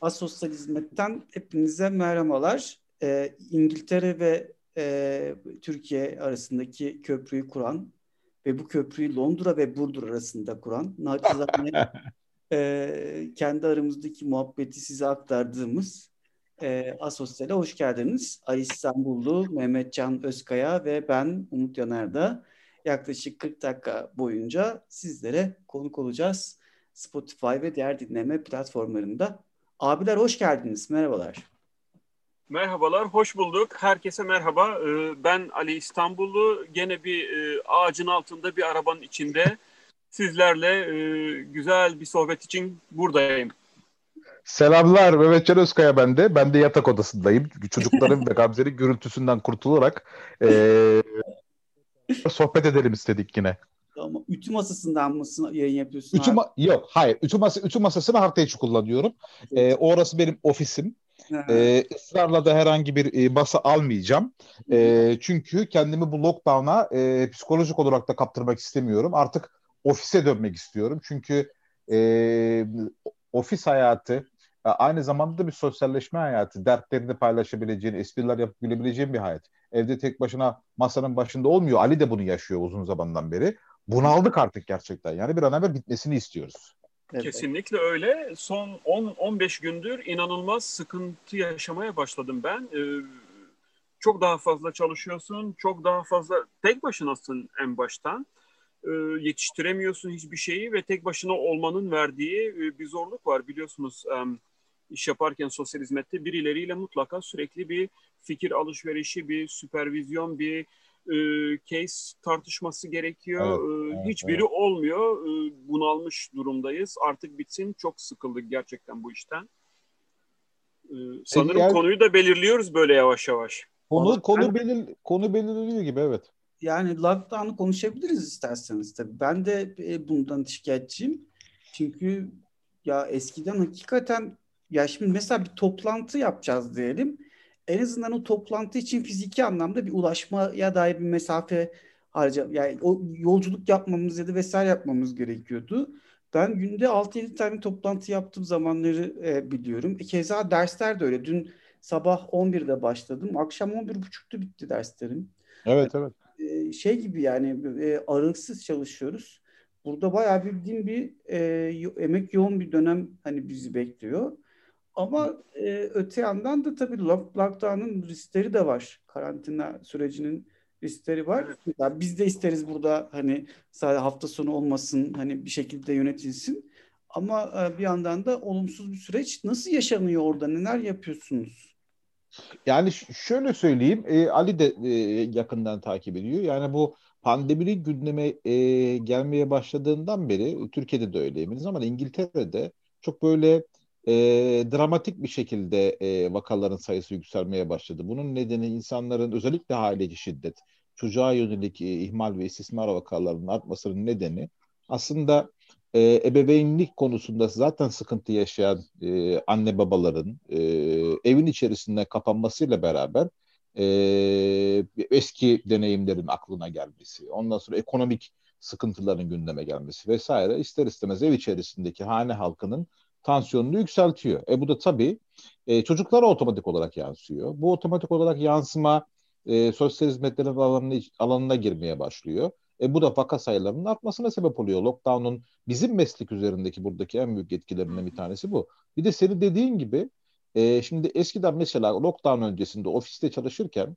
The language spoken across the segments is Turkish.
Asosyal Hizmet'ten hepinize merhabalar. Ee, İngiltere ve e, Türkiye arasındaki köprüyü kuran ve bu köprüyü Londra ve Burdur arasında kuran naçizane e, kendi aramızdaki muhabbeti size aktardığımız e, Asosyal'e hoş geldiniz. Ali İstanbullu, Mehmet Can Özkaya ve ben Umut Yaner'da yaklaşık 40 dakika boyunca sizlere konuk olacağız. Spotify ve diğer dinleme platformlarında. Abiler hoş geldiniz. Merhabalar. Merhabalar, hoş bulduk. Herkese merhaba. Ee, ben Ali İstanbullu. Gene bir e, ağacın altında bir arabanın içinde sizlerle e, güzel bir sohbet için buradayım. Selamlar Mehmet Can Özkaya ben de. Ben de yatak odasındayım. Çocukların ve Gamze'nin gürültüsünden kurtularak e, sohbet edelim istedik yine. Ama ütü masasından mısın yayın yapıyorsun? Ütü ma- yok hayır. Ütü, masa ütü masasını hafta içi kullanıyorum. Evet. Ee, orası benim ofisim. Ee, ısrarla da herhangi bir e, masa almayacağım. E, çünkü kendimi bu lockdown'a e, psikolojik olarak da kaptırmak istemiyorum. Artık ofise dönmek istiyorum. Çünkü e, ofis hayatı aynı zamanda da bir sosyalleşme hayatı. Dertlerini paylaşabileceğin, espriler yapıp gülebileceğin bir hayat. Evde tek başına masanın başında olmuyor. Ali de bunu yaşıyor uzun zamandan beri bunaldık artık gerçekten. Yani bir an evvel bitmesini istiyoruz. Evet. Kesinlikle öyle. Son 10-15 gündür inanılmaz sıkıntı yaşamaya başladım ben. Ee, çok daha fazla çalışıyorsun, çok daha fazla tek başınasın en baştan. Ee, yetiştiremiyorsun hiçbir şeyi ve tek başına olmanın verdiği e, bir zorluk var. Biliyorsunuz iş yaparken sosyal hizmette birileriyle mutlaka sürekli bir fikir alışverişi, bir süpervizyon, bir e, case tartışması gerekiyor. Evet, e, evet, Hiçbiri evet. olmuyor. E, bunalmış durumdayız. Artık bitsin. Çok sıkıldık gerçekten bu işten. E, sanırım yani, konuyu da belirliyoruz böyle yavaş yavaş. Konu konu ben, belir konu belirliyor gibi evet. Yani lockdown'ı konuşabiliriz isterseniz tabii. Ben de e, bundan şikayetçiyim. Çünkü ya eskiden hakikaten ya şimdi mesela bir toplantı yapacağız diyelim en azından o toplantı için fiziki anlamda bir ulaşmaya dair bir mesafe harca yani o yolculuk yapmamız ya da vesaire yapmamız gerekiyordu. Ben günde 6-7 tane toplantı yaptığım zamanları e, biliyorum. E, keza dersler de öyle. Dün sabah 11'de başladım. Akşam 11.30'da bitti derslerim. Evet evet. E, şey gibi yani e, aralıksız çalışıyoruz. Burada bayağı bildiğim bir e, emek yoğun bir dönem hani bizi bekliyor. Ama e, öte yandan da tabii lockdown'ın riskleri de var. Karantina sürecinin riskleri var. Yani biz de isteriz burada hani sadece hafta sonu olmasın hani bir şekilde yönetilsin. Ama e, bir yandan da olumsuz bir süreç. Nasıl yaşanıyor orada? Neler yapıyorsunuz? Yani şöyle söyleyeyim, e, Ali de e, yakından takip ediyor. Yani bu pandeminin gündeme e, gelmeye başladığından beri, Türkiye'de de öyle eminiz ama İngiltere'de çok böyle e, dramatik bir şekilde e, vakaların sayısı yükselmeye başladı. Bunun nedeni insanların özellikle aileci şiddet, çocuğa yönelik e, ihmal ve istismar vakalarının artmasının nedeni aslında e, ebeveynlik konusunda zaten sıkıntı yaşayan e, anne babaların e, evin içerisinde kapanmasıyla beraber e, eski deneyimlerin aklına gelmesi, ondan sonra ekonomik sıkıntıların gündeme gelmesi vesaire ister istemez ev içerisindeki hane halkının tansiyonunu yükseltiyor. E bu da tabii e, çocuklara otomatik olarak yansıyor. Bu otomatik olarak yansıma e, sosyal hizmetlerin alanına, alanına girmeye başlıyor. E bu da vaka sayılarının artmasına sebep oluyor. Lockdown'un bizim meslek üzerindeki buradaki en büyük etkilerinden bir tanesi bu. Bir de senin dediğin gibi e, şimdi eskiden mesela lockdown öncesinde ofiste çalışırken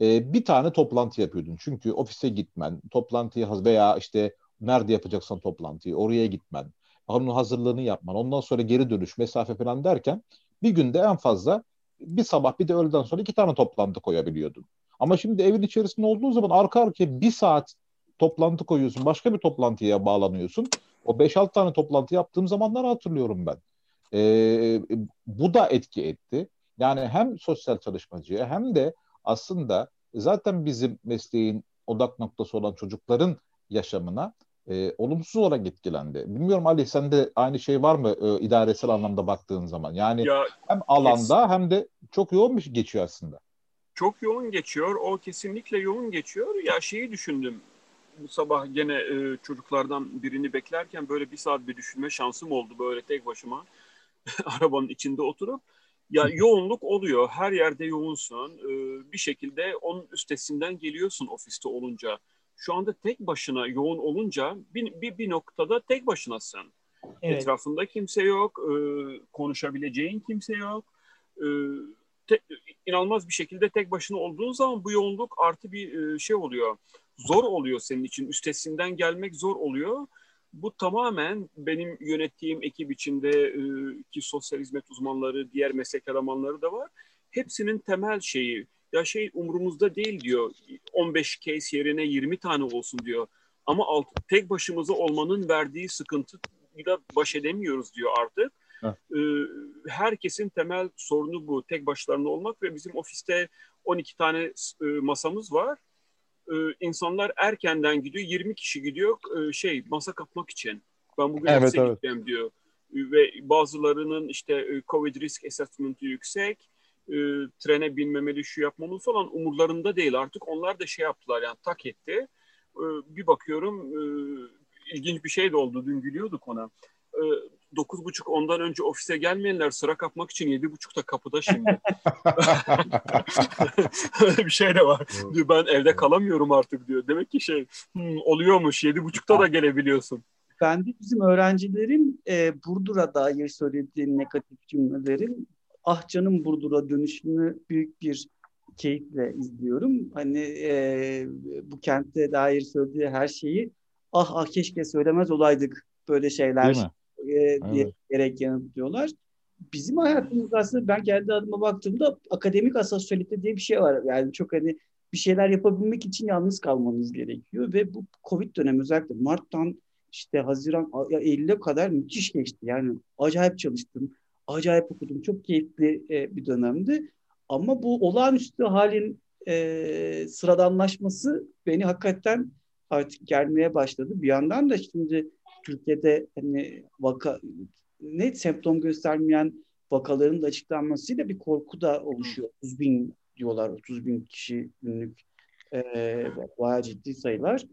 e, bir tane toplantı yapıyordun. Çünkü ofise gitmen, toplantıyı veya işte nerede yapacaksan toplantıyı oraya gitmen, onun hazırlığını yapman, ondan sonra geri dönüş, mesafe falan derken bir günde en fazla bir sabah bir de öğleden sonra iki tane toplantı koyabiliyordun. Ama şimdi evin içerisinde olduğun zaman arka arkaya bir saat toplantı koyuyorsun. Başka bir toplantıya bağlanıyorsun. O 5-6 tane toplantı yaptığım zamanlar hatırlıyorum ben. Ee, bu da etki etti. Yani hem sosyal çalışmacıya hem de aslında zaten bizim mesleğin odak noktası olan çocukların yaşamına e, olumsuz olarak etkilendi. Bilmiyorum Ali sende aynı şey var mı e, idaresel anlamda baktığın zaman? Yani ya, hem alanda kes... hem de çok yoğun bir şey geçiyor aslında. Çok yoğun geçiyor. O kesinlikle yoğun geçiyor. Ya şeyi düşündüm. Bu sabah gene e, çocuklardan birini beklerken böyle bir saat bir düşünme şansım oldu böyle tek başıma. arabanın içinde oturup ya yoğunluk oluyor. Her yerde yoğunsun. Ee, bir şekilde onun üstesinden geliyorsun ofiste olunca. Şu anda tek başına yoğun olunca bir, bir, bir noktada tek başınasın. Evet. Etrafında kimse yok. E, konuşabileceğin kimse yok. E, te, inanılmaz bir şekilde tek başına olduğun zaman bu yoğunluk artı bir e, şey oluyor. Zor oluyor senin için. Üstesinden gelmek zor oluyor. Bu tamamen benim yönettiğim ekip içinde e, ki sosyal hizmet uzmanları, diğer meslek elemanları da var. Hepsinin temel şeyi ya şey umurumuzda değil diyor. 15 case yerine 20 tane olsun diyor. Ama alt, tek başımıza olmanın verdiği sıkıntıyla baş edemiyoruz diyor artık. Ee, herkesin temel sorunu bu. Tek başlarına olmak ve bizim ofiste 12 tane e, masamız var. Ee, insanlar erkenden gidiyor. 20 kişi gidiyor e, şey masa kapmak için. Ben bugün evet, evet. gideceğim diyor. Ve bazılarının işte e, Covid risk assessment'ı yüksek e, trene binmemeli, şu yapmamalı falan umurlarında değil. Artık onlar da şey yaptılar yani tak etti. E, bir bakıyorum e, ilginç bir şey de oldu. Dün gülüyorduk ona. E, dokuz buçuk ondan önce ofise gelmeyenler sıra kapmak için yedi buçukta kapıda şimdi. Öyle bir şey de var. Diyor, ben evde kalamıyorum artık diyor. Demek ki şey hmm, oluyormuş yedi buçukta da gelebiliyorsun. Ben de bizim öğrencilerin e, Burdur'a dair söylediği negatif cümlelerin ah canım Burdur'a dönüşünü büyük bir keyifle izliyorum. Hani e, bu kente dair söylediği her şeyi ah ah keşke söylemez olaydık böyle şeyler e, diye evet. yanıtlıyorlar. Bizim hayatımızda aslında ben kendi adıma baktığımda akademik asosyalite diye bir şey var. Yani çok hani bir şeyler yapabilmek için yalnız kalmanız gerekiyor ve bu Covid dönemi özellikle Mart'tan işte Haziran, Eylül'e kadar müthiş geçti. Yani acayip çalıştım acayip okudum. Çok keyifli e, bir dönemdi. Ama bu olağanüstü halin e, sıradanlaşması beni hakikaten artık gelmeye başladı. Bir yandan da şimdi Türkiye'de hani vaka ne semptom göstermeyen vakaların da açıklanmasıyla bir korku da oluşuyor. 30 bin diyorlar, 30 bin kişi günlük e, bayağı ciddi sayılar.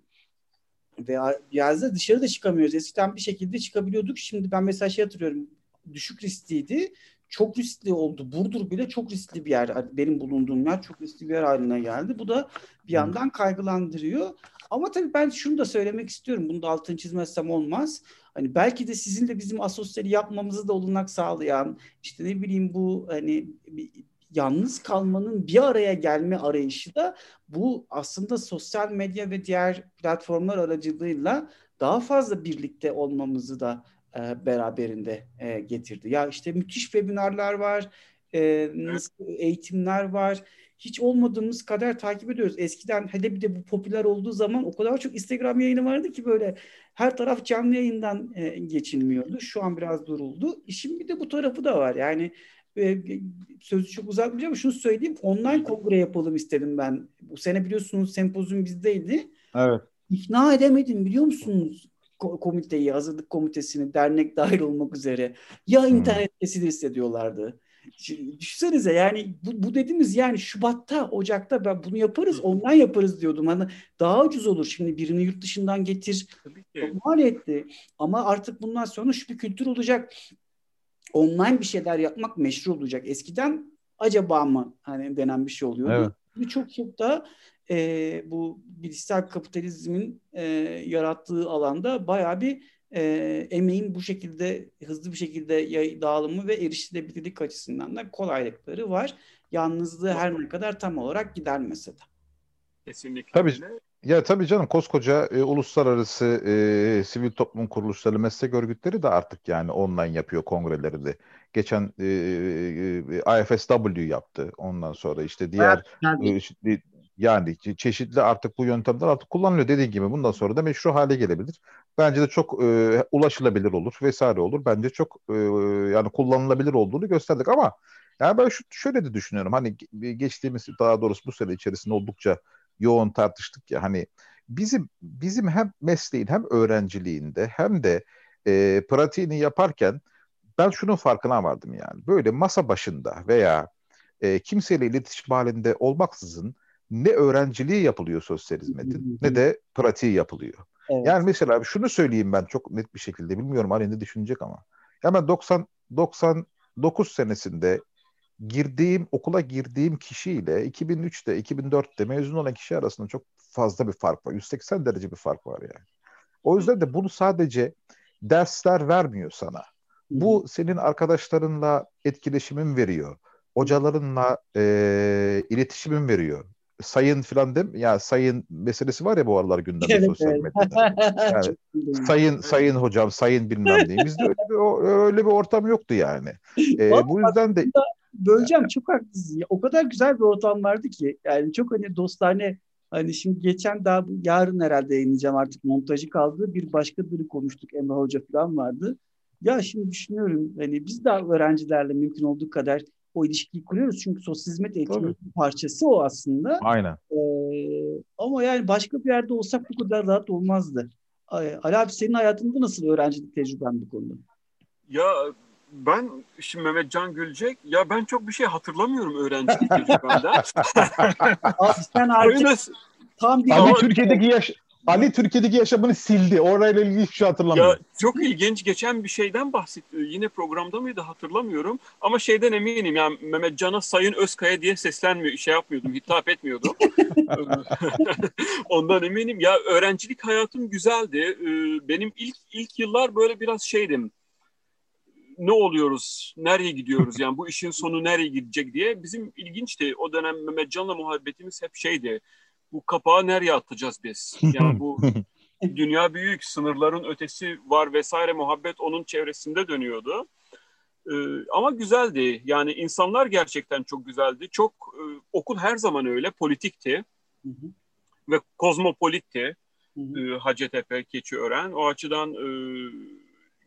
Ve yazda dışarı da çıkamıyoruz. Eskiden bir şekilde çıkabiliyorduk. Şimdi ben mesela şey hatırlıyorum düşük riskliydi. Çok riskli oldu. Burdur bile çok riskli bir yer. Benim bulunduğum yer çok riskli bir yer haline geldi. Bu da bir yandan kaygılandırıyor. Ama tabii ben şunu da söylemek istiyorum. Bunu da altını çizmezsem olmaz. Hani belki de sizin de bizim asosyali yapmamızı da olanak sağlayan işte ne bileyim bu hani yalnız kalmanın bir araya gelme arayışı da bu aslında sosyal medya ve diğer platformlar aracılığıyla daha fazla birlikte olmamızı da e, beraberinde e, getirdi. Ya işte müthiş webinarlar var, e, nasıl eğitimler var. Hiç olmadığımız kadar takip ediyoruz. Eskiden hele bir de bu popüler olduğu zaman o kadar çok Instagram yayını vardı ki böyle her taraf canlı yayından e, geçilmiyordu. Şu an biraz duruldu. İşin bir de bu tarafı da var. Yani sözü çok uzatmayacağım ama şunu söyleyeyim. Online kongre yapalım istedim ben. Bu sene biliyorsunuz sempozyum bizdeydi. Evet. İkna edemedim biliyor musunuz? Komiteyi, hazırlık komitesini, dernek dahil olmak üzere ya hmm. internet hmm. kesilirse diyorlardı. Düşünsenize yani bu, bu dediğimiz yani Şubat'ta, Ocak'ta ben bunu yaparız, online yaparız diyordum. Hani daha ucuz olur şimdi birini yurt dışından getir. Çok maliyetli. Ama artık bundan sonra şu bir kültür olacak. Online bir şeyler yapmak meşru olacak. Eskiden acaba mı hani denen bir şey oluyordu. Evet. Birçok çok da e, bu bilişsel kapitalizmin e, yarattığı alanda bayağı bir e, emeğin bu şekilde hızlı bir şekilde dağılımı ve erişilebilirlik açısından da kolaylıkları var. Yalnızlığı her ne kadar tam olarak gidermese de. Kesinlikle. Tabii. Ya tabii canım koskoca e, uluslararası e, sivil toplum kuruluşları, meslek örgütleri de artık yani online yapıyor kongreleri de. Geçen e, e, IFSW yaptı. Ondan sonra işte diğer evet, e, yani çeşitli artık bu yöntemler artık kullanılıyor dediğin gibi bundan sonra da meşru hale gelebilir. Bence de çok e, ulaşılabilir olur vesaire olur. Bence çok e, yani kullanılabilir olduğunu gösterdik ama yani ben şu, şöyle de düşünüyorum. Hani geçtiğimiz daha doğrusu bu sene içerisinde oldukça yoğun tartıştık ya hani bizim bizim hem mesleğin hem öğrenciliğinde hem de e, pratiğini yaparken ben şunun farkına vardım yani. Böyle masa başında veya e, kimseyle iletişim halinde olmaksızın ne öğrenciliği yapılıyor sosyal hizmetin ne de pratiği yapılıyor. Evet. Yani mesela şunu söyleyeyim ben çok net bir şekilde bilmiyorum Ali ne düşünecek ama. Hemen 90 99 senesinde girdiğim okula girdiğim kişiyle 2003'te 2004'te mezun olan kişi arasında çok fazla bir fark var. 180 derece bir fark var yani. O yüzden de bunu sadece dersler vermiyor sana. Bu senin arkadaşlarınla etkileşimin veriyor. Hocalarınla e, iletişimin veriyor. Sayın filan dem ya sayın meselesi var ya bu aralar gündemde evet, sosyal evet. medyada. Yani, sayın sayın hocam, sayın bilmem ne. Bizde öyle bir, öyle bir ortam yoktu yani. E, bu yüzden de böleceğim çok haklısın. O kadar güzel bir ortam vardı ki yani çok hani dostane Hani şimdi geçen daha yarın herhalde yayınlayacağım artık montajı kaldı. Bir başka biri konuştuk Emre Hoca falan vardı. Ya şimdi düşünüyorum hani biz de öğrencilerle mümkün olduğu kadar o ilişkiyi kuruyoruz. Çünkü sosyal hizmet eğitiminin parçası o aslında. Aynen. Ee, ama yani başka bir yerde olsak bu kadar rahat olmazdı. Ali abi senin hayatında nasıl öğrencilik tecrüben bu konuda? Ya ben şimdi Mehmet Can Gülecek ya ben çok bir şey hatırlamıyorum öğrencilik tecrübemden. Abi sen artık tam bir Ali Türkiye'deki yaş Ali Türkiye'deki yaşamını sildi. Orayla ilgili hiçbir şey hatırlamıyor. Ya çok ilginç geçen bir şeyden bahsetti. Yine programda mıydı hatırlamıyorum. Ama şeyden eminim yani Mehmet Can'a Sayın Özkaya diye seslenmiyor, şey yapmıyordum, hitap etmiyordum. Ondan eminim. Ya öğrencilik hayatım güzeldi. Ee, benim ilk ilk yıllar böyle biraz şeydim ne oluyoruz, nereye gidiyoruz yani bu işin sonu nereye gidecek diye bizim ilginçti. O dönem Mehmet Can'la muhabbetimiz hep şeydi. Bu kapağı nereye atacağız biz? Yani bu dünya büyük, sınırların ötesi var vesaire muhabbet onun çevresinde dönüyordu. Ee, ama güzeldi. Yani insanlar gerçekten çok güzeldi. Çok e, okul her zaman öyle politikti. Hı hı. Ve kozmopolitti. Hı hı. E, Hacettepe, Keçiören. O açıdan e,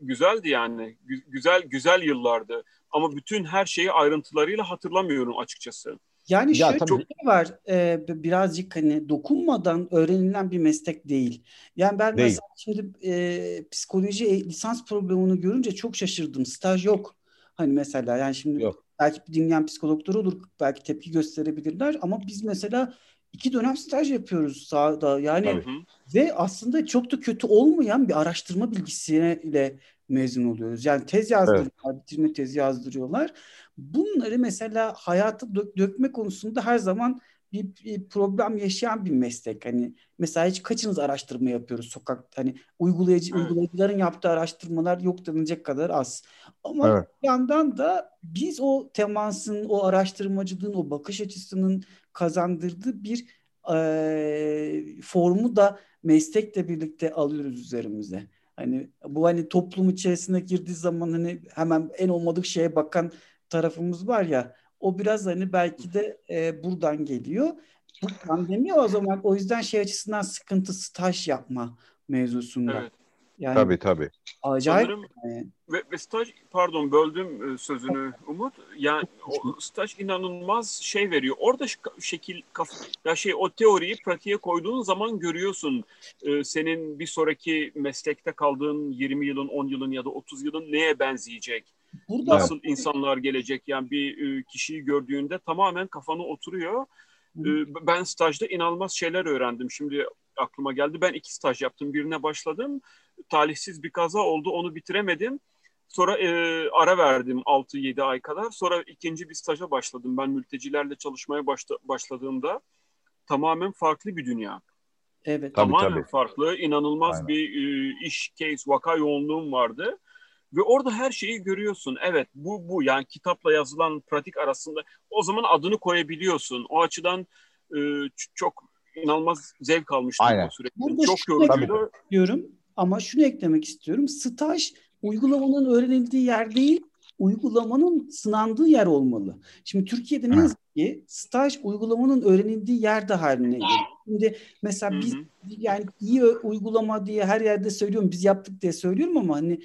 güzeldi yani. güzel güzel yıllardı. Ama bütün her şeyi ayrıntılarıyla hatırlamıyorum açıkçası. Yani ya, şöyle tabii. bir şey var e, birazcık hani dokunmadan öğrenilen bir meslek değil. Yani ben değil. mesela şimdi e, psikoloji e, lisans programını görünce çok şaşırdım. Staj yok. Hani mesela yani şimdi yok. belki dinleyen psikologlar olur belki tepki gösterebilirler ama biz mesela iki dönem staj yapıyoruz sahada. Yani Tabii. ve aslında çok da kötü olmayan bir araştırma bilgisiyle mezun oluyoruz. Yani tez yazdırıyorlar, evet. bitirme tezi yazdırıyorlar. Bunları mesela hayata dök, dökme konusunda her zaman bir, bir problem yaşayan bir meslek. Hani mesela hiç kaçınız araştırma yapıyoruz sokakta? Hani uygulayıcı evet. uygulayıcıların yaptığı araştırmalar yok denilecek kadar az. Ama evet. bir yandan da biz o temasın, o araştırmacılığın, o bakış açısının kazandırdığı bir e, formu da meslekle birlikte alıyoruz üzerimize. Hani bu hani toplum içerisine girdiği zaman hani hemen en olmadık şeye bakan tarafımız var ya o biraz hani belki de e, buradan geliyor. Bu pandemi o zaman o yüzden şey açısından sıkıntı staj yapma mevzusunda. Evet. Yani tabii tabii. Acayip. Sanırım, ve, ve staj pardon böldüm e, sözünü Umut. Yani o staj inanılmaz şey veriyor. Orada şekil kaf ya şey o teoriyi pratiğe koyduğun zaman görüyorsun. Ee, senin bir sonraki meslekte kaldığın 20 yılın, 10 yılın ya da 30 yılın neye benzeyecek? Burada nasıl insanlar gelecek? Yani bir e, kişiyi gördüğünde tamamen kafana oturuyor. Ee, ben stajda inanılmaz şeyler öğrendim. Şimdi aklıma geldi. Ben iki staj yaptım. Birine başladım. Talihsiz bir kaza oldu. Onu bitiremedim. Sonra e, ara verdim 6-7 ay kadar. Sonra ikinci bir staja başladım. Ben mültecilerle çalışmaya başla, başladığımda tamamen farklı bir dünya. Evet. Tamamen tabii, tabii. farklı, inanılmaz Aynen. bir e, iş case, vaka yoğunluğum vardı. Ve orada her şeyi görüyorsun. Evet bu bu yani kitapla yazılan pratik arasında o zaman adını koyabiliyorsun. O açıdan e, çok inanılmaz zevk almıştım Aynen. o süreçte. Burada çok yorucuydu. Diyorum ama şunu eklemek istiyorum. Staj uygulamanın öğrenildiği yer değil, uygulamanın sınandığı yer olmalı. Şimdi Türkiye'de ne yazık ki staj uygulamanın öğrenildiği yerde haline geliyor. Şimdi mesela biz yani iyi uygulama diye her yerde söylüyorum, biz yaptık diye söylüyorum ama hani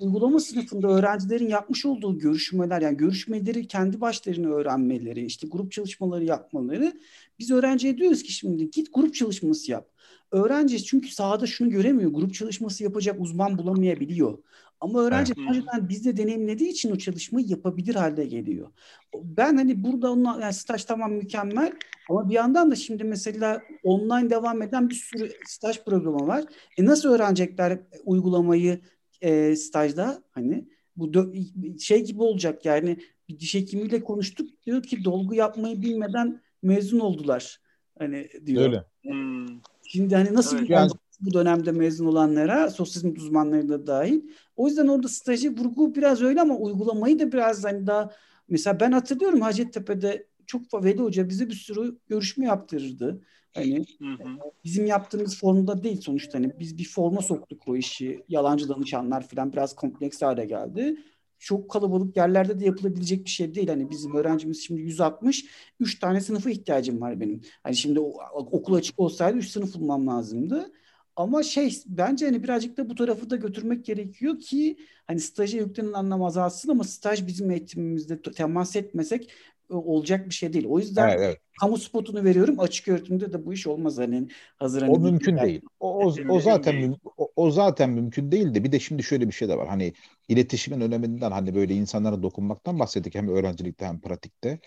uygulama sınıfında öğrencilerin yapmış olduğu görüşmeler yani görüşmeleri kendi başlarına öğrenmeleri, işte grup çalışmaları yapmaları biz öğrenciye diyoruz ki şimdi git grup çalışması yap. Öğrenci çünkü sahada şunu göremiyor. Grup çalışması yapacak uzman bulamayabiliyor. Ama öğrenci evet. önceden bizde deneyimlediği için o çalışmayı yapabilir halde geliyor. Ben hani burada onunla, yani staj tamam mükemmel ama bir yandan da şimdi mesela online devam eden bir sürü staj programı var. E nasıl öğrenecekler uygulamayı e, stajda hani? Bu şey gibi olacak yani bir diş hekimiyle konuştuk diyor ki dolgu yapmayı bilmeden mezun oldular. Hani diyor. Öyle. Hmm. Şimdi hani nasıl evet, bir yani... bu dönemde mezun olanlara, sosyal hizmet uzmanları da dahil. O yüzden orada stajı vurgu biraz öyle ama uygulamayı da biraz hani daha mesela ben hatırlıyorum Hacettepe'de çok Veli Hoca bize bir sürü görüşme yaptırırdı. Hani hı hı. bizim yaptığımız formda değil sonuçta hani biz bir forma soktuk o işi. Yalancı danışanlar falan biraz kompleks hale geldi. Çok kalabalık yerlerde de yapılabilecek bir şey değil. Hani bizim öğrencimiz şimdi 160, 3 tane sınıfa ihtiyacım var benim. Hani şimdi okul açık olsaydı 3 sınıf bulmam lazımdı. Ama şey bence hani birazcık da bu tarafı da götürmek gerekiyor ki hani staja yüklenen anlam azalsın ama staj bizim eğitimimizde temas etmesek olacak bir şey değil. O yüzden evet, evet. kamu spotunu veriyorum. Açık öğretimde de bu iş olmaz hani hazır hani O mümkün değil. değil. O, o, o zaten o, o zaten mümkün değil de bir de şimdi şöyle bir şey de var. Hani iletişimin öneminden hani böyle insanlara dokunmaktan bahsettik hem öğrencilikte hem pratikte.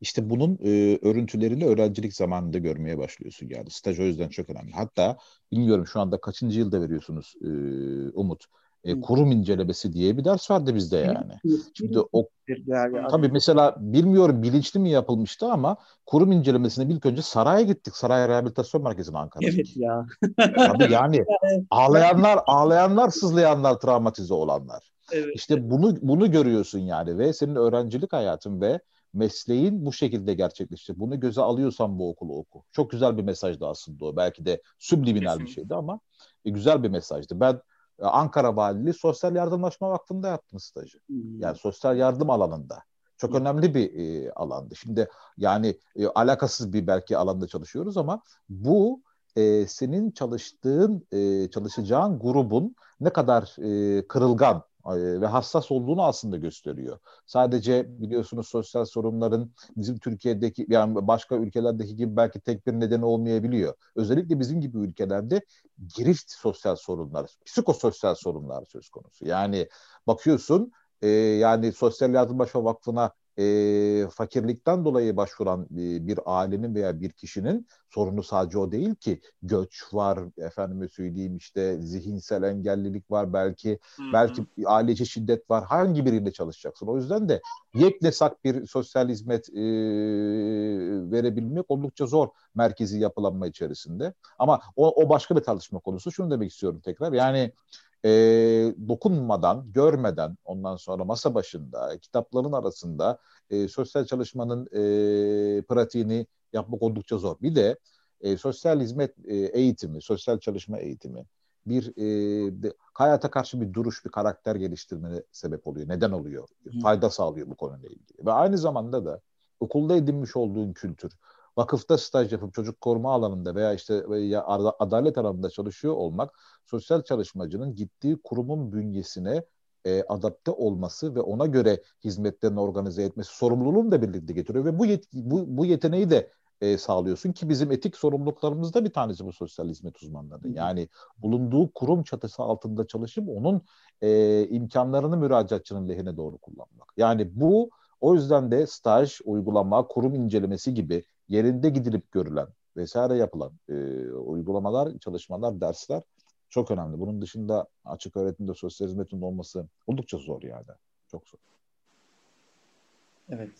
İşte bunun e, örüntülerini öğrencilik zamanında görmeye başlıyorsun yani. Staj o yüzden çok önemli. Hatta bilmiyorum şu anda kaçıncı yılda veriyorsunuz e, Umut? E, kurum incelemesi diye bir ders vardı bizde yani. Şimdi o tabii mesela bilmiyorum bilinçli mi yapılmıştı ama kurum incelemesine ilk önce saraya gittik. Saray Rehabilitasyon Merkezi'ne Ankara'da. Evet ya. tabii yani ağlayanlar, ağlayanlar, sızlayanlar, travmatize olanlar. Evet. İşte bunu bunu görüyorsun yani ve senin öğrencilik hayatın ve mesleğin bu şekilde gerçekleşti. Bunu göze alıyorsan bu okulu oku. Çok güzel bir mesajdı aslında o. Belki de subliminal bir şeydi ama e, güzel bir mesajdı. Ben Ankara Valiliği Sosyal Yardımlaşma Vakfı'nda yaptım stajı. Hmm. Yani sosyal yardım alanında. Çok hmm. önemli bir e, alandı. Şimdi yani e, alakasız bir belki alanda çalışıyoruz ama bu e, senin çalıştığın, e, çalışacağın grubun ne kadar e, kırılgan, ve hassas olduğunu aslında gösteriyor. Sadece biliyorsunuz sosyal sorunların bizim Türkiye'deki yani başka ülkelerdeki gibi belki tek bir nedeni olmayabiliyor. Özellikle bizim gibi ülkelerde girift sosyal sorunlar, psikososyal sorunlar söz konusu. Yani bakıyorsun e, yani Sosyal Yardımlaşma Vakfı'na e, fakirlikten dolayı başvuran e, bir ailenin veya bir kişinin sorunu sadece o değil ki. Göç var efendime söyleyeyim işte zihinsel engellilik var belki Hı-hı. belki aileci şiddet var. Hangi biriyle çalışacaksın? O yüzden de yeknesak bir sosyal hizmet e, verebilmek oldukça zor merkezi yapılanma içerisinde. Ama o, o başka bir tartışma konusu. Şunu demek istiyorum tekrar. Yani e, dokunmadan, görmeden ondan sonra masa başında, kitapların arasında e, sosyal çalışmanın e, pratiğini yapmak oldukça zor. Bir de e, sosyal hizmet e, eğitimi, sosyal çalışma eğitimi bir e, de, hayata karşı bir duruş, bir karakter geliştirmene sebep oluyor. Neden oluyor? Fayda sağlıyor bu konuyla ilgili. Ve aynı zamanda da okulda edinmiş olduğun kültür, vakıfta staj yapıp çocuk koruma alanında veya işte ya adalet alanında çalışıyor olmak sosyal çalışmacının gittiği kurumun bünyesine e, adapte olması ve ona göre hizmetlerini organize etmesi sorumluluğunu da birlikte getiriyor ve bu yet bu, bu yeteneği de e, sağlıyorsun ki bizim etik sorumluluklarımızda bir tanesi bu sosyal hizmet uzmanları. Yani bulunduğu kurum çatısı altında çalışıp onun e, imkanlarını müracaatçının lehine doğru kullanmak. Yani bu o yüzden de staj, uygulama, kurum incelemesi gibi yerinde gidilip görülen vesaire yapılan e, uygulamalar, çalışmalar, dersler çok önemli. Bunun dışında açık öğretimde sosyal hizmetin olması oldukça zor yani. Çok zor. Evet.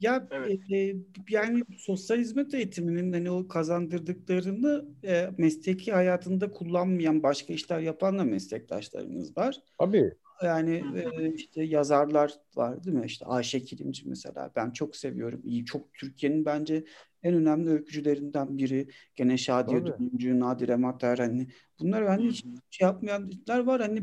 Ya evet. E, yani sosyal hizmet eğitiminin hani o kazandırdıklarını e, mesleki hayatında kullanmayan başka işler yapan da meslektaşlarımız var. Tabii. Yani e, işte yazarlar var değil mi? İşte Ayşe Kilimci mesela ben çok seviyorum. İyi çok Türkiye'nin bence en önemli öykücülerinden biri. Gene Şadiye Dönümcü, Nadire Mater hani bunlar hani hiç şey yapmayanlar var hani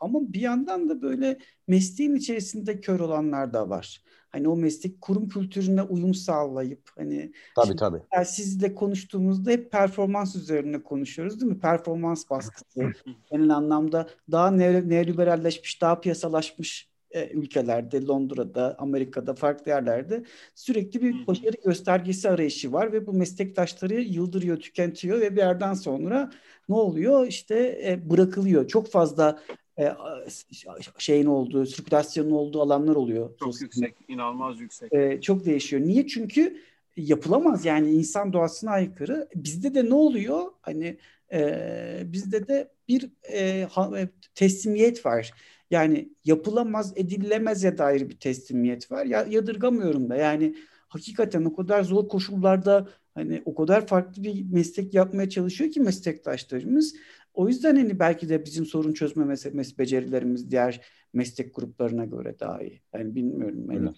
ama bir yandan da böyle mesleğin içerisinde kör olanlar da var. Hani o meslek kurum kültürüne uyum sağlayıp hani tabii tabii. Sizle konuştuğumuzda hep performans üzerine konuşuyoruz değil mi? Performans baskısı genel anlamda daha neoliberalleşmiş, daha piyasalaşmış e, ülkelerde, Londra'da, Amerika'da, farklı yerlerde sürekli bir başarı göstergesi arayışı var ve bu meslektaşları yıldırıyor, tüketiyor ve bir yerden sonra ne oluyor? İşte e, bırakılıyor. Çok fazla e, şeyin olduğu, sirkülasyonun olduğu alanlar oluyor. Çok Sosyal. yüksek, inanılmaz yüksek. E, çok değişiyor. Niye? Çünkü yapılamaz yani insan doğasına aykırı. Bizde de ne oluyor? Hani e, bizde de bir e, teslimiyet var Yani yapılamaz, edilemeze dair bir teslimiyet var. Ya yadırgamıyorum da. Yani hakikaten o kadar zor koşullarda hani o kadar farklı bir meslek yapmaya çalışıyor ki meslektaşlarımız. O yüzden hani belki de bizim sorun çözme mes- becerilerimiz diğer meslek gruplarına göre daha iyi. Yani bilmiyorum. Yani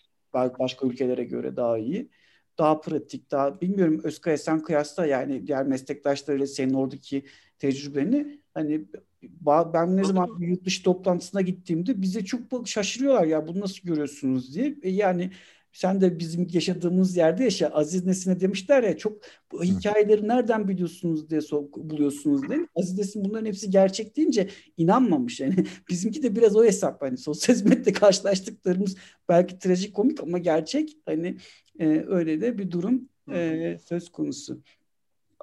başka ülkelere göre daha iyi. Daha pratik, daha bilmiyorum Özkaya sen kıyasla yani diğer meslektaşlarıyla senin oradaki tecrübeni hani ben ne zaman bir yurt dışı toplantısına gittiğimde bize çok şaşırıyorlar ya bunu nasıl görüyorsunuz diye. E yani sen de bizim yaşadığımız yerde yaşa. Aziz Nesin'e demişler ya çok bu hikayeleri nereden biliyorsunuz diye buluyorsunuz diye. Aziz Nesin bunların hepsi gerçek deyince inanmamış. Yani bizimki de biraz o hesap. Hani sosyal hizmette karşılaştıklarımız belki trajik komik ama gerçek. Hani e, öyle de bir durum e, söz konusu.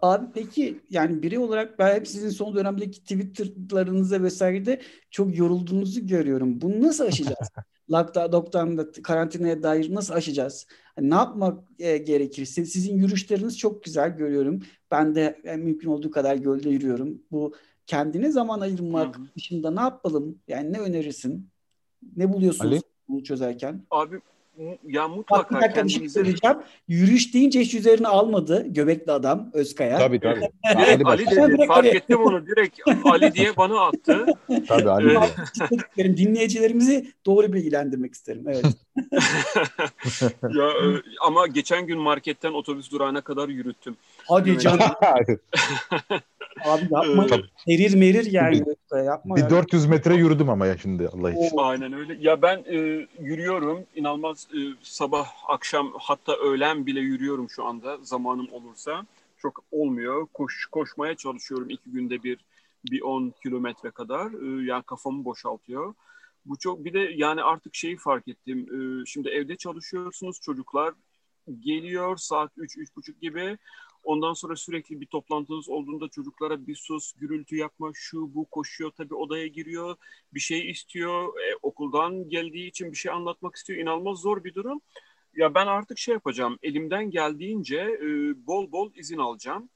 Abi peki yani biri olarak ben hep sizin son dönemdeki Twitter'larınıza vesairede çok yorulduğunuzu görüyorum. Bunu nasıl aşacağız? lockdown'da karantinaya dair nasıl aşacağız? Hani ne yapmak e, gerekir? Sizin yürüyüşleriniz çok güzel görüyorum. Ben de en mümkün olduğu kadar gölde yürüyorum. Bu kendine zaman ayırmak Hı-hı. dışında ne yapalım? Yani ne önerirsin? Ne buluyorsunuz Ali? bunu çözerken? Abi ya mutlaka Bak, bir dakika kendinize... bir şey söyleyeceğim. Yürüyüş deyince hiç üzerine almadı göbekli adam Özkaya. Tabii tabii. Ali, Ali dedi, fark Ali. ettim onu direkt Ali diye bana attı. Tabii Ali. Ee, Dinleyicilerimizi doğru bilgilendirmek isterim. Evet. ya, e, ama geçen gün marketten otobüs durağına kadar yürüttüm. Hadi canım. Abi yapma. Ee, erir merir yani. Bir, yapma bir yani. 400 metre yürüdüm ama ya şimdi Allah için. Aynen öyle. Ya ben e, yürüyorum. İnanılmaz e, sabah, akşam hatta öğlen bile yürüyorum şu anda zamanım olursa. Çok olmuyor. Koş, koşmaya çalışıyorum iki günde bir bir 10 kilometre kadar. E, yani kafamı boşaltıyor. Bu çok bir de yani artık şeyi fark ettim. E, şimdi evde çalışıyorsunuz çocuklar geliyor saat 3-3.30 gibi Ondan sonra sürekli bir toplantınız olduğunda çocuklara bir sus, gürültü yapma, şu bu koşuyor tabii odaya giriyor, bir şey istiyor, e, okuldan geldiği için bir şey anlatmak istiyor. İnanılmaz zor bir durum. Ya ben artık şey yapacağım, elimden geldiğince e, bol bol izin alacağım.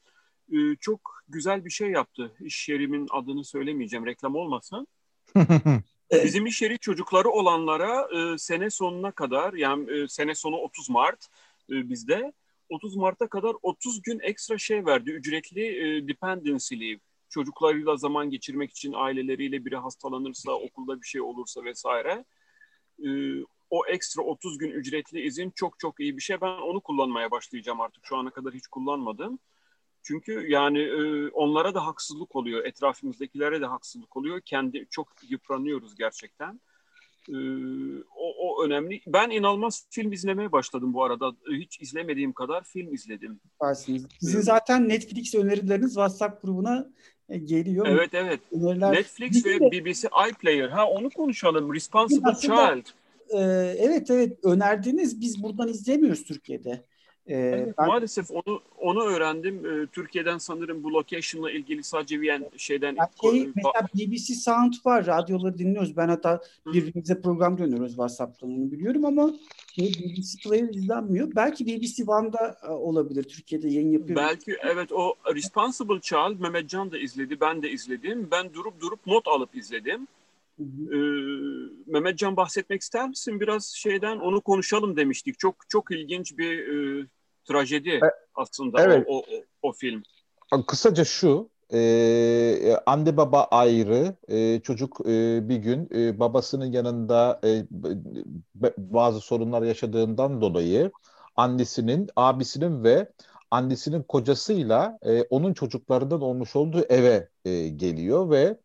E, çok güzel bir şey yaptı. İş yerimin adını söylemeyeceğim, reklam olmasın. Bizim iş yeri çocukları olanlara e, sene sonuna kadar, yani e, sene sonu 30 Mart e, bizde 30 Mart'a kadar 30 gün ekstra şey verdi. Ücretli e, dependency leave. Çocuklarıyla zaman geçirmek için aileleriyle biri hastalanırsa, okulda bir şey olursa vesaire. E, o ekstra 30 gün ücretli izin çok çok iyi bir şey. Ben onu kullanmaya başlayacağım artık. Şu ana kadar hiç kullanmadım. Çünkü yani e, onlara da haksızlık oluyor, etrafımızdakilere de haksızlık oluyor. Kendi çok yıpranıyoruz gerçekten. Ee, o, o önemli. Ben inanılmaz film izlemeye başladım bu arada. Hiç izlemediğim kadar film izledim. Sizin ee, zaten Netflix önerileriniz WhatsApp grubuna e, geliyor. Evet evet. Öneriler... Netflix ve BBC iPlayer. Ha onu konuşalım. Responsible Aslında, Child. E, evet evet önerdiniz. Biz buradan izlemiyoruz Türkiye'de. Ee, evet, ben... Maalesef onu onu öğrendim. Ee, Türkiye'den sanırım bu location'la ilgili sadece bir şeyden... Şey, mesela BBC Sound var. Radyoları dinliyoruz. Ben hatta birbirimize program dönüyoruz WhatsApp'tan onu biliyorum ama şey, BBC Player izlenmiyor. Belki BBC One'da e, olabilir. Türkiye'de yayın yapıyor. Belki evet o Responsible Child Mehmet Can da izledi. Ben de izledim. Ben durup durup not alıp izledim. Hı hı. Ee, Mehmetcan bahsetmek ister misin biraz şeyden onu konuşalım demiştik. Çok çok ilginç bir e, trajedi e, aslında evet. o, o, o, o film. Kısaca şu e, anne baba ayrı e, çocuk e, bir gün e, babasının yanında e, bazı sorunlar yaşadığından dolayı annesinin abisinin ve annesinin kocasıyla e, onun çocuklarından olmuş olduğu eve e, geliyor ve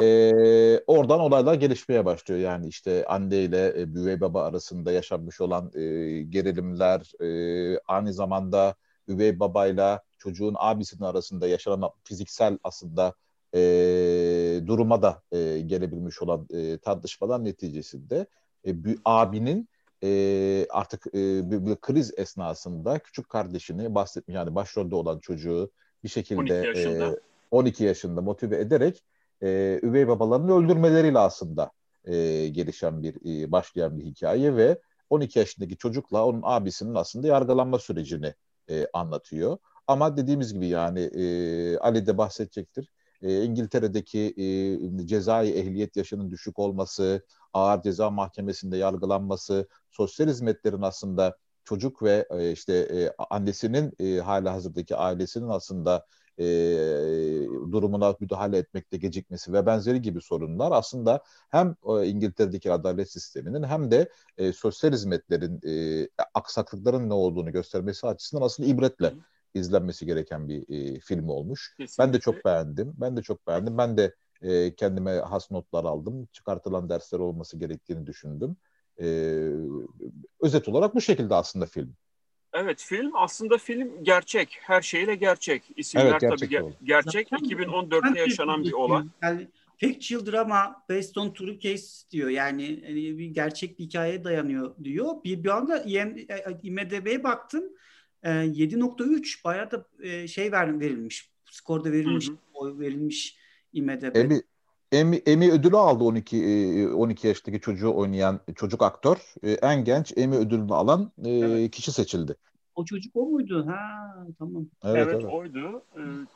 e, oradan olaylar gelişmeye başlıyor. Yani işte anne ile e, üvey baba arasında yaşanmış olan e, gerilimler, e, aynı zamanda üvey babayla çocuğun abisinin arasında yaşanan fiziksel aslında e, duruma da e, gelebilmiş olan e, tartışmalar neticesinde e, bir abinin e, artık e, bir, bir kriz esnasında küçük kardeşini bahsetmiş yani başrolde olan çocuğu bir şekilde 12 yaşında, e, 12 yaşında motive ederek e, üvey babalarını öldürmeleriyle aslında e, gelişen bir e, başlayan bir hikaye ve 12 yaşındaki çocukla onun abisinin aslında yargılanma sürecini e, anlatıyor. Ama dediğimiz gibi yani e, Ali de bahsedecektir. e, İngiltere'deki e, cezai ehliyet yaşının düşük olması, ağır ceza mahkemesinde yargılanması, sosyal hizmetlerin aslında çocuk ve e, işte e, annesinin e, hala hazırdaki ailesinin aslında e, durumuna müdahale etmekte gecikmesi ve benzeri gibi sorunlar aslında hem e, İngiltere'deki adalet sisteminin hem de e, sosyal hizmetlerin e, aksaklıkların ne olduğunu göstermesi açısından aslında ibretle izlenmesi gereken bir e, film olmuş. Kesinlikle. Ben de çok beğendim. Ben de çok beğendim. Ben de e, kendime has notlar aldım. Çıkartılan dersler olması gerektiğini düşündüm. E, özet olarak bu şekilde aslında film. Evet film aslında film gerçek. Her şeyle gerçek. İsimler evet, gerçek tabii ger- gerçek. Zaten 2014'te yaşanan bir olay. Yani factual drama based on true case diyor. Yani hani bir gerçek bir hikayeye dayanıyor diyor. Bir, bir anda IMDB'ye baktım. 7.3 bayağı da e, şey verilmiş. Skorda verilmiş. Hı hı. Oy verilmiş IMDB. Emmy, Emmy, Emmy ödülü aldı 12 12 e, yaşındaki çocuğu oynayan çocuk aktör. E, en genç Emmy ödülünü alan evet. kişi seçildi. O çocuk o muydu? Ha tamam. Evet, evet, evet. oydu.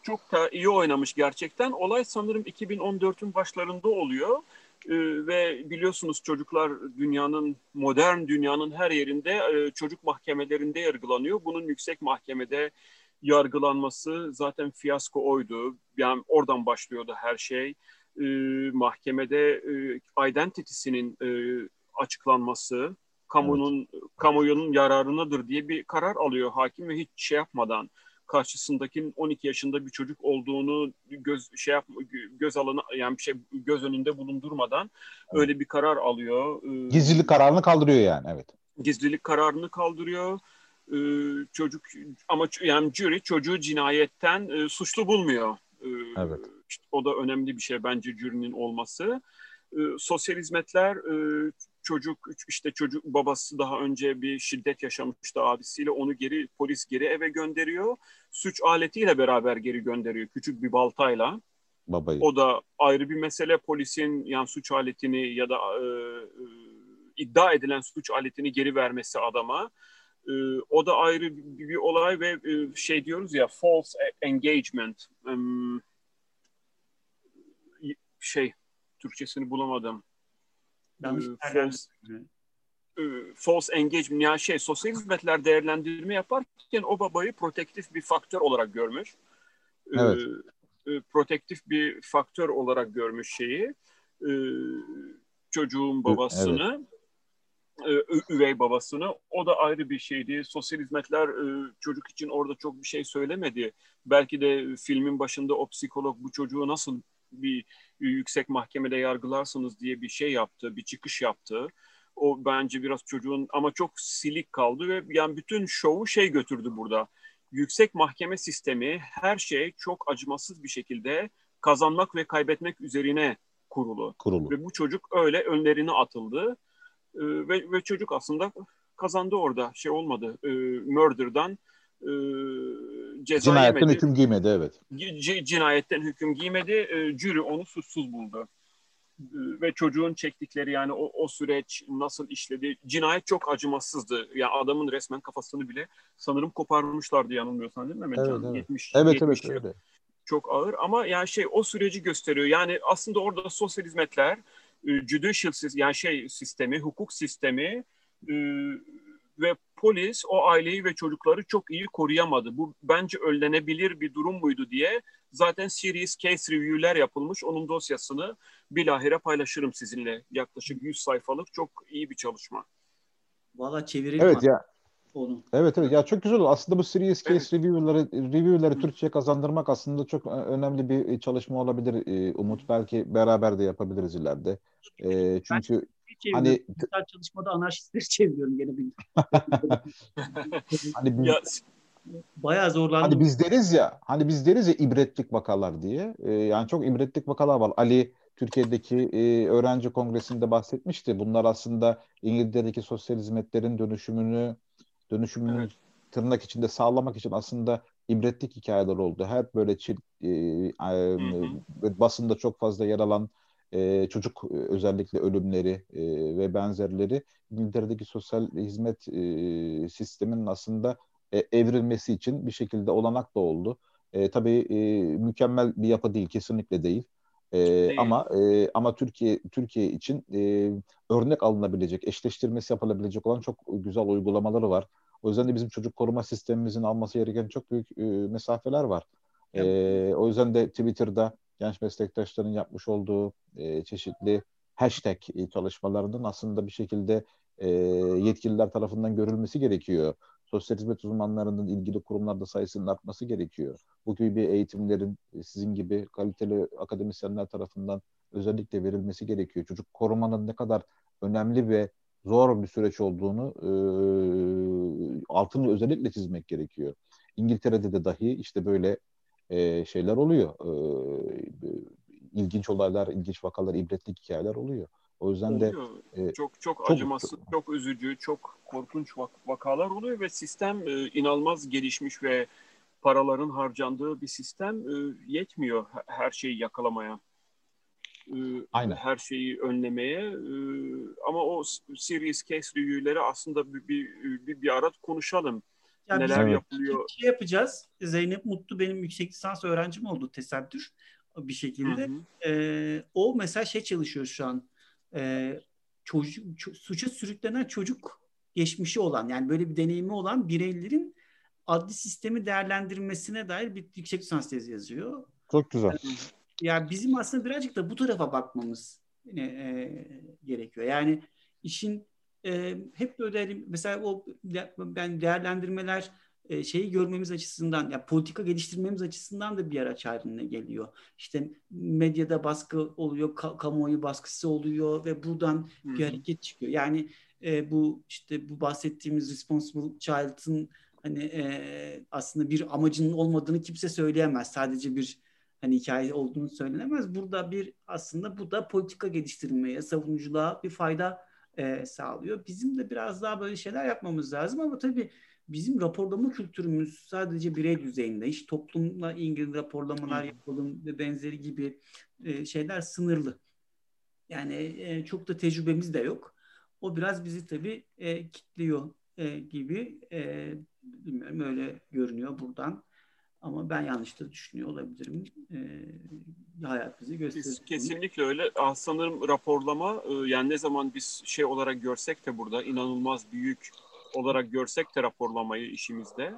Çok da iyi oynamış gerçekten. Olay sanırım 2014'ün başlarında oluyor. Ve biliyorsunuz çocuklar dünyanın modern dünyanın her yerinde e, çocuk mahkemelerinde yargılanıyor. Bunun yüksek mahkemede yargılanması zaten fiyasko oydu. Yani oradan başlıyordu her şey. Ee, mahkemede e, identity'sinin e, açıklanması, kamunun evet. kamuoyunun yararınadır diye bir karar alıyor hakim ve hiç şey yapmadan karşısındakinin 12 yaşında bir çocuk olduğunu göz şey yap göz alanı yani bir şey göz önünde bulundurmadan evet. öyle bir karar alıyor. Ee, Gizlilik kararını kaldırıyor yani evet. Gizlilik kararını kaldırıyor. Ee, çocuk ama yani jury çocuğu cinayetten e, suçlu bulmuyor. Evet. O da önemli bir şey bence jürinin olması. Sosyal hizmetler e, çocuk işte çocuk babası daha önce bir şiddet yaşamıştı abisiyle onu geri polis geri eve gönderiyor. Suç aletiyle beraber geri gönderiyor küçük bir baltayla. Babayı. O da ayrı bir mesele polisin yani suç aletini ya da e, e, iddia edilen suç aletini geri vermesi adama. E, o da ayrı bir, bir olay ve e, şey diyoruz ya false engagement. E, şey Türkçesini bulamadım Yanlış ee, false, e, false engagement yani şey sosyal hizmetler değerlendirme yaparken o babayı protektif bir faktör olarak görmüş. Ee, evet. E, protektif bir faktör olarak görmüş şeyi. E, çocuğun babasını. Evet. üvey babasını. O da ayrı bir şeydi. Sosyal hizmetler çocuk için orada çok bir şey söylemedi. Belki de filmin başında o psikolog bu çocuğu nasıl bir yüksek mahkemede yargılarsınız diye bir şey yaptı, bir çıkış yaptı. O bence biraz çocuğun ama çok silik kaldı ve yani bütün şovu şey götürdü burada. Yüksek mahkeme sistemi her şey çok acımasız bir şekilde kazanmak ve kaybetmek üzerine kurulu. kurulu. Ve bu çocuk öyle önlerine atıldı. Ee, ve, ve çocuk aslında kazandı orada. Şey olmadı. E, murder'dan e, ceza Cinayetten yemedi. hüküm giymedi evet. C- cinayetten hüküm giymedi. E, jüri onu suçsuz buldu. E, ve çocuğun çektikleri yani o, o süreç nasıl işledi. Cinayet çok acımasızdı. Ya yani adamın resmen kafasını bile sanırım koparmışlardı yanılmıyorsan değil mi Mehmet evet, Evet. 70, evet 70 evet öyle. Çok ağır ama yani şey o süreci gösteriyor. Yani aslında orada sosyal hizmetler, e, judicial yani şey sistemi, hukuk sistemi e, ve polis o aileyi ve çocukları çok iyi koruyamadı. Bu bence önlenebilir bir durum muydu diye zaten serious case review'ler yapılmış. Onun dosyasını bilahare paylaşırım sizinle. Yaklaşık 100 sayfalık çok iyi bir çalışma. Valla çevirelim. Evet ya. Onu. Evet evet ya çok güzel oldu. Aslında bu serious case evet. review'ları review'ları Türkçe'ye kazandırmak aslında çok önemli bir çalışma olabilir e, Umut. Belki beraber de yapabiliriz ileride. E, çünkü Hani Dijital çalışmada anarşistleri çeviriyorum gene bir. hani biz, ya, bayağı zorlandım. Hani biz deriz ya, hani biz deriz ya ibretlik vakalar diye. Ee, yani çok ibretlik vakalar var. Ali Türkiye'deki e, öğrenci kongresinde bahsetmişti. Bunlar aslında İngiltere'deki sosyal hizmetlerin dönüşümünü dönüşümünü evet. tırnak içinde sağlamak için aslında ibretlik hikayeler oldu. Her böyle çil, e, e, basında çok fazla yer alan e, çocuk özellikle ölümleri e, ve benzerleri İngiltere'deki sosyal hizmet e, sisteminin aslında e, evrilmesi için bir şekilde olanak da oldu. E, tabii e, mükemmel bir yapı değil, kesinlikle değil. E, ama e, ama Türkiye Türkiye için e, örnek alınabilecek, eşleştirmesi yapılabilecek olan çok güzel uygulamaları var. O yüzden de bizim çocuk koruma sistemimizin alması gereken çok büyük e, mesafeler var. E, o yüzden de Twitter'da genç meslektaşların yapmış olduğu e, çeşitli hashtag çalışmalarının aslında bir şekilde e, yetkililer tarafından görülmesi gerekiyor. Sosyal hizmet uzmanlarının ilgili kurumlarda sayısının artması gerekiyor. Bu gibi eğitimlerin sizin gibi kaliteli akademisyenler tarafından özellikle verilmesi gerekiyor. Çocuk korumanın ne kadar önemli ve zor bir süreç olduğunu e, altını özellikle çizmek gerekiyor. İngiltere'de de dahi işte böyle e, şeyler oluyor. E, ilginç olaylar, ilginç vakalar, ibretli hikayeler oluyor. O yüzden oluyor. de e, çok, çok acımasız, çok, çok üzücü, çok korkunç vak- vakalar oluyor ve sistem e, inanılmaz gelişmiş ve paraların harcandığı bir sistem e, yetmiyor her şeyi yakalamaya. E, Aynen. Her şeyi önlemeye e, ama o serious case review'leri aslında bir, bir, bir, bir ara konuşalım. Yani Neler yapılıyor? Şey yapacağız. Zeynep Mutlu benim yüksek lisans öğrencim oldu tesadüf bir şekilde. Hı hı. E, o mesela şey çalışıyor şu an. E, çocuk suça sürüklenen çocuk geçmişi olan yani böyle bir deneyimi olan bireylerin adli sistemi değerlendirmesine dair bir yüksek lisans tezi yazıyor. Çok güzel. Yani, yani bizim aslında birazcık da bu tarafa bakmamız e, e, gerekiyor. Yani işin e, hep böyle mesela o ben değerlendirmeler e, şeyi görmemiz açısından ya politika geliştirmemiz açısından da bir araç haline geliyor. İşte medyada baskı oluyor, ka- kamuoyu baskısı oluyor ve buradan Hı-hı. bir hareket çıkıyor. Yani e, bu işte bu bahsettiğimiz responsible child'ın hani e, aslında bir amacının olmadığını kimse söyleyemez. Sadece bir hani hikaye olduğunu söylenemez. Burada bir aslında bu da politika geliştirmeye, savunuculuğa bir fayda e, sağlıyor. Bizim de biraz daha böyle şeyler yapmamız lazım ama tabii bizim raporlama kültürümüz sadece birey düzeyinde. Hiç toplumla ilgili raporlamalar yapalım ve benzeri gibi e, şeyler sınırlı. Yani e, çok da tecrübemiz de yok. O biraz bizi tabii e, kitliyor e, gibi. E, bilmiyorum öyle görünüyor buradan. Ama ben yanlış da düşünüyor olabilirim. E, hayat bizi gösteriyor. Kesinlikle öyle. Ah, sanırım raporlama e, yani ne zaman biz şey olarak görsek de burada inanılmaz büyük olarak görsek de raporlamayı işimizde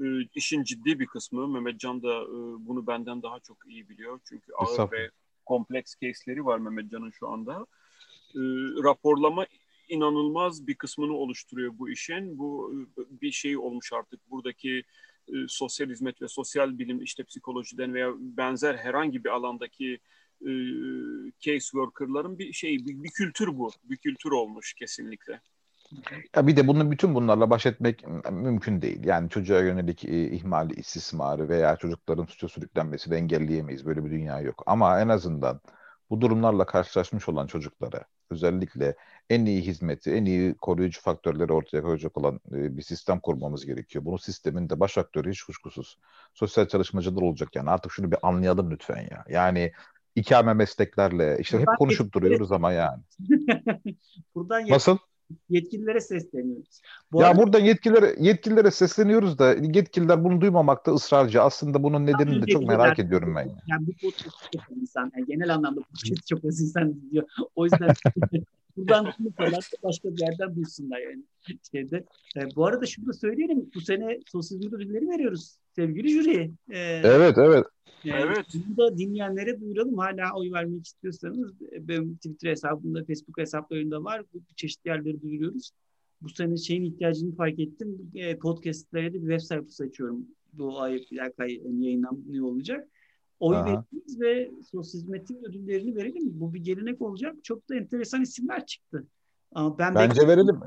e, işin ciddi bir kısmı Mehmetcan da e, bunu benden daha çok iyi biliyor. Çünkü ağır ve kompleks case'leri var Mehmetcan'ın şu anda. E, raporlama inanılmaz bir kısmını oluşturuyor bu işin. Bu bir şey olmuş artık buradaki sosyal hizmet ve sosyal bilim işte psikolojiden veya benzer herhangi bir alandaki e, case worker'ların bir şey bir, bir kültür bu. Bir kültür olmuş kesinlikle. Ya bir de bunu bütün bunlarla baş etmek mümkün değil. Yani çocuğa yönelik e, ihmali, istismarı veya çocukların suça sürüklenmesini engelleyemeyiz. Böyle bir dünya yok. Ama en azından bu durumlarla karşılaşmış olan çocuklara özellikle en iyi hizmeti, en iyi koruyucu faktörleri ortaya koyacak olan e, bir sistem kurmamız gerekiyor. Bunu sistemin de baş aktörü hiç kuşkusuz sosyal çalışmacılar olacak. Yani artık şunu bir anlayalım lütfen ya. Yani ikame mesleklerle işte hep konuşup duruyoruz ama yani. Buradan Nasıl? Yetkililere sesleniyoruz. Bu ya arada... burada yetkililere yetkililere sesleniyoruz da yetkililer bunu duymamakta ısrarcı. Aslında bunun nedenini de çok merak ediyorum ben. Yani bu podcast çok insan. Yani genel anlamda podcast çok az insan diyor. O yüzden buradan konuşmalar başka bir yerden bulsunlar yani. Şeyde. E, bu arada şunu da söyleyelim. Bu sene sosyal medya ödülleri veriyoruz sevgili jüri. E, evet evet. Yani evet. Bunu da dinleyenlere duyuralım. Hala oy vermek istiyorsanız benim Twitter hesabımda, Facebook hesaplarında var. Bu çeşitli yerleri duyuruyoruz. Bu sene şeyin ihtiyacını fark ettim. E, podcastlere de bir web sayfası açıyorum. Bu ay bir dakika yayınlanıyor olacak. Oy veririz ve sosyal hizmetin ödüllerini verelim. Bu bir gelenek olacak. Çok da enteresan isimler çıktı. Ama ben Bence verelim.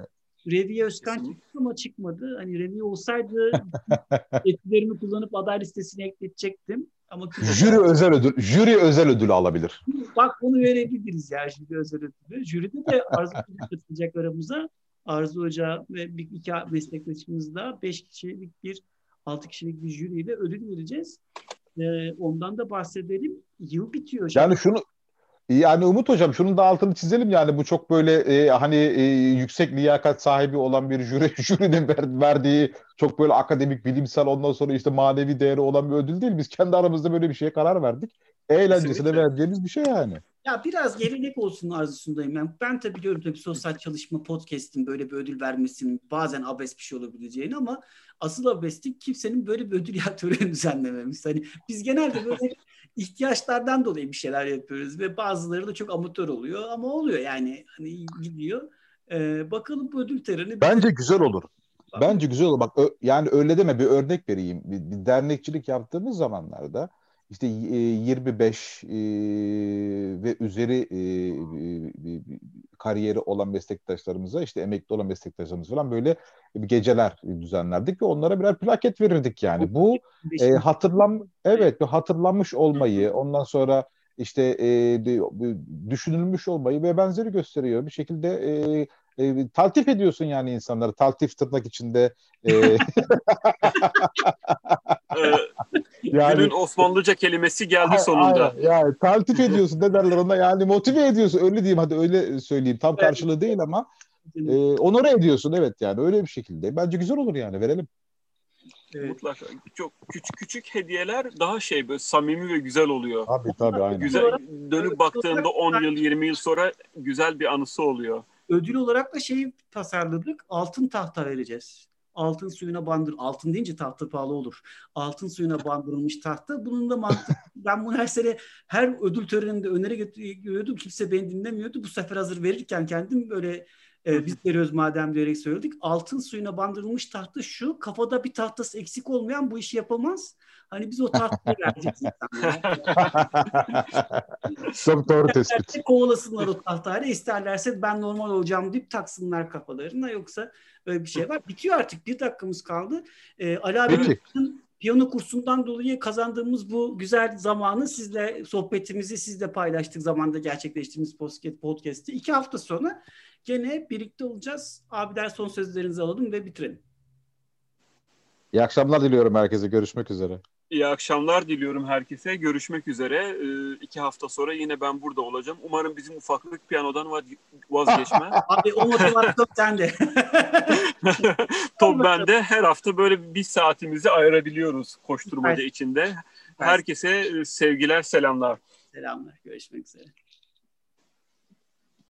Reviye Özkan çıktı ama çıkmadı. Hani Reviye olsaydı etkilerimi kullanıp aday listesine ekletecektim. Ama jüri özel ödül, jüri özel ödül alabilir. Bak bunu verebiliriz ya jüri özel ödülü. Jüride de Arzu Hoca katılacak aramıza. Arzu Hoca ve bir, iki meslektaşımızda beş kişilik bir altı kişilik bir jüriyle ödül vereceğiz. Ee, ondan da bahsedelim. Yıl bitiyor. Yani şunu Yani Umut Hocam şunun da altını çizelim yani bu çok böyle e, hani e, yüksek liyakat sahibi olan bir jüri, jürinin ver, verdiği çok böyle akademik, bilimsel ondan sonra işte manevi değeri olan bir ödül değil. Biz kendi aramızda böyle bir şeye karar verdik. Eğlencesine verdiğimiz bir şey yani. Ya biraz gelenek olsun arzusundayım. Ben, ben tabii biliyorum tabii sosyal çalışma podcast'in böyle bir ödül vermesinin bazen abes bir şey olabileceğini ama asıl abeslik kimsenin böyle bir ödül ya töreni düzenlememiz. Hani biz genelde böyle ihtiyaçlardan dolayı bir şeyler yapıyoruz ve bazıları da çok amatör oluyor ama oluyor yani hani gidiyor. Ee, bakalım bu ödül töreni. Bence güzel olur. Bence güzel olur. Bak yani öyle deme bir örnek vereyim. Bir, bir dernekçilik yaptığımız zamanlarda işte 25 e, e, ve üzeri e, kariyeri olan meslektaşlarımıza işte emekli olan meslektaşlarımız falan böyle geceler düzenlerdik ve onlara birer plaket verirdik yani. Bu e, hatırlam evet hatırlanmış olmayı ondan sonra işte e, düşünülmüş olmayı ve benzeri gösteriyor. Bir şekilde e, e, taltif ediyorsun yani insanları. Taltif tırnak içinde. E, yani, Günün Osmanlıca kelimesi geldi sonunda. Aynen, yani taltif ediyorsun ne derler ona yani motive ediyorsun öyle diyeyim hadi öyle söyleyeyim tam karşılığı değil ama e, onore ediyorsun evet yani öyle bir şekilde. Bence güzel olur yani verelim. Evet. Mutlaka. Çok küçük küçük hediyeler daha şey böyle samimi ve güzel oluyor. Tabii tabii aynen. Güzel dönüp baktığında 10 yıl 20 yıl sonra güzel bir anısı oluyor. Ödül olarak da şeyi tasarladık. Altın tahta vereceğiz altın suyuna bandır altın deyince tahta pahalı olur. Altın suyuna bandırılmış tahta. Bunun da mantığı ben bunu her sene her ödül töreninde öneri götürüyordum. Kimse beni dinlemiyordu. Bu sefer hazır verirken kendim böyle e, biz veriyoruz madem diyerek söyledik. Altın suyuna bandırılmış tahta şu. Kafada bir tahtası eksik olmayan bu işi yapamaz. Hani biz o tahtayı vereceğiz Çok doğru tespit. Kovalasınlar o tahtayla. İsterlerse ben normal olacağım deyip taksınlar kafalarına. Yoksa öyle bir şey var. Bitiyor artık. Bir dakikamız kaldı. Ee, Ali piyano kursundan dolayı kazandığımız bu güzel zamanı sizle sohbetimizi sizle paylaştık zamanda gerçekleştirdiğimiz podcast'i. iki hafta sonra gene birlikte olacağız. Abiler son sözlerinizi alalım ve bitirelim. İyi akşamlar diliyorum herkese. Görüşmek üzere. İyi akşamlar diliyorum herkese. Görüşmek üzere. Ee, iki hafta sonra yine ben burada olacağım. Umarım bizim ufaklık piyanodan vazgeçme. Abi o motivasyon sende. Top bende. Her hafta böyle bir saatimizi ayırabiliyoruz koşturmaca içinde. Herkese e, sevgiler, selamlar. Selamlar. Görüşmek üzere.